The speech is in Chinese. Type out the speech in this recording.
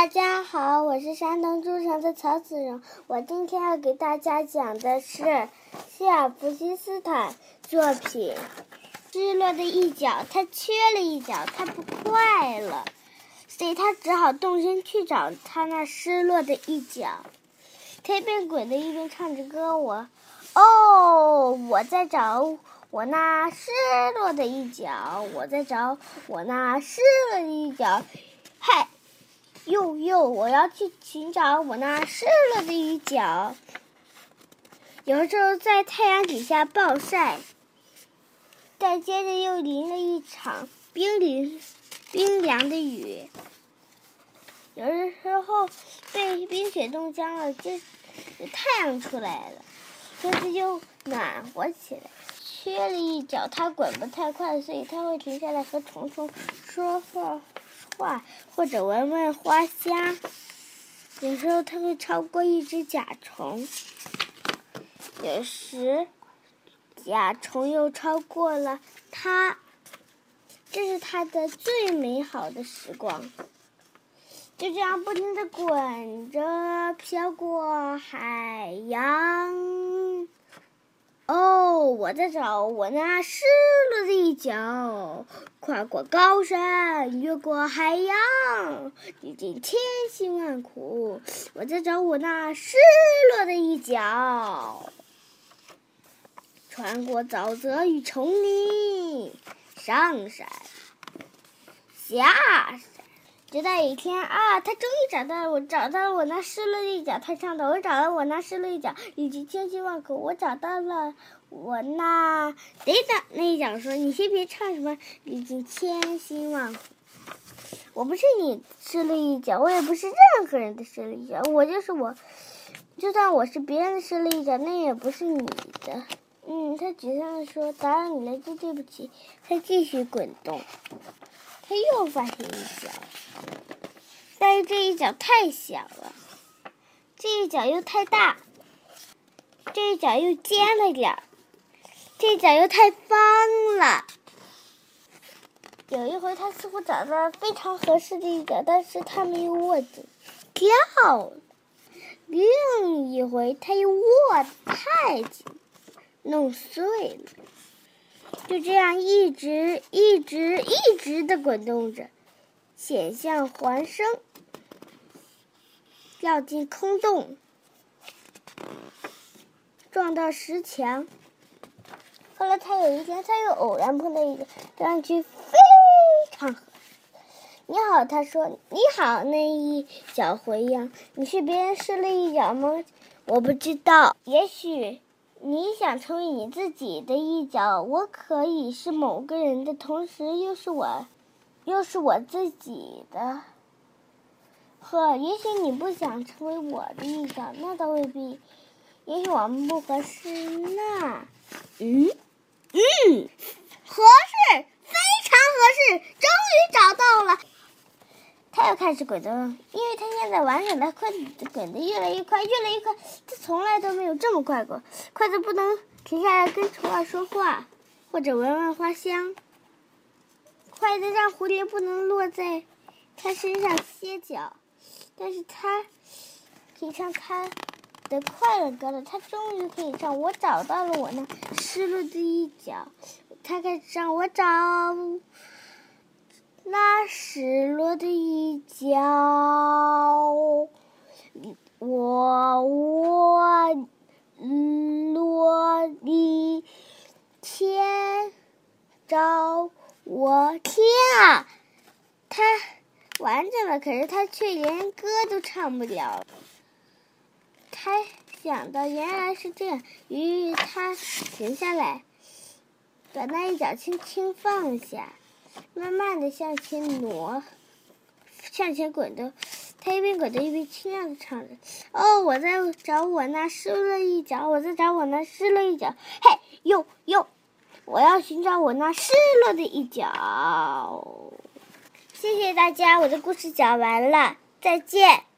大家好，我是山东诸城的曹子荣。我今天要给大家讲的是希尔弗西斯坦作品《失落的一角》。他缺了一角，他不快乐，所以他只好动身去找他那失落的一角。他一边滚着一边唱着歌：“我，哦，我在找我那失落的一角，我在找我那失落的一角。”嗨！又又，我要去寻找我那失落的一角。有时候在太阳底下暴晒，再接着又淋了一场冰淋冰凉的雨。有的时候被冰雪冻僵了，就太阳出来了，天气就暖和起来。缺了一角，它滚不太快，所以它会停下来和虫虫说话。话或者闻闻花香，有时候它会超过一只甲虫，有时甲虫又超过了它，这是它的最美好的时光。就这样不停的滚着，飘过海洋。我在找我那失落的一角，跨过高山，越过海洋，历经千辛万苦，我在找我那失落的一角，穿过沼泽与丛林，上山，下山。直到有一天啊，他终于找到了我，找到了我那失了一角。他唱的：“我找到我那失了一角，历经千辛万苦，我找到了我那……等等，那一角说：你先别唱什么历经千辛万苦，我不是你失了一角，我也不是任何人的失了一角，我就是我。就算我是别人的失了一角，那也不是你的。嗯，他沮丧的说：打扰你了，真对不起。他继续滚动。他又发现一角，但是这一角太小了，这一角又太大，这一角又尖了点，这一角又太方了。有一回，他似乎找到了非常合适的一角，但是他没有握紧，掉了。另一回，他又握太紧，弄碎了。就这样一直一直一直的滚动着，险象环生，掉进空洞，撞到石墙。后来他有一天，他又偶然碰到一个看上去非常。你好，他说：“你好。”那一脚回应：“你是别人失了一脚吗？”我不知道，也许。你想成为你自己的一角，我可以是某个人的同时，又是我，又是我自己的。呵，也许你不想成为我的一角，那倒未必。也许我们不合适，那……嗯，嗯，合适，非常合适，又开始滚动，因为他现在玩耍的快，滚得越来越快，越来越快。他从来都没有这么快过，快的不能停下来跟虫儿说话，或者闻闻花香，快的让蝴蝶不能落在他身上歇脚。但是他可以唱他的快乐歌了，他终于可以唱。我找到了我那失落的一角，他开始唱，我找。那失落的一角，我我落地天找我天啊！他完整了，可是他却连歌都唱不了。他想到原来是这样，于是他停下来，把那一角轻轻放下。慢慢的向前挪，向前滚动。他一边滚动一边轻亮的唱着：“哦，我在找我那失落一角，我在找我那失落一角。嘿，哟哟，我要寻找我那失落的一角。”谢谢大家，我的故事讲完了，再见。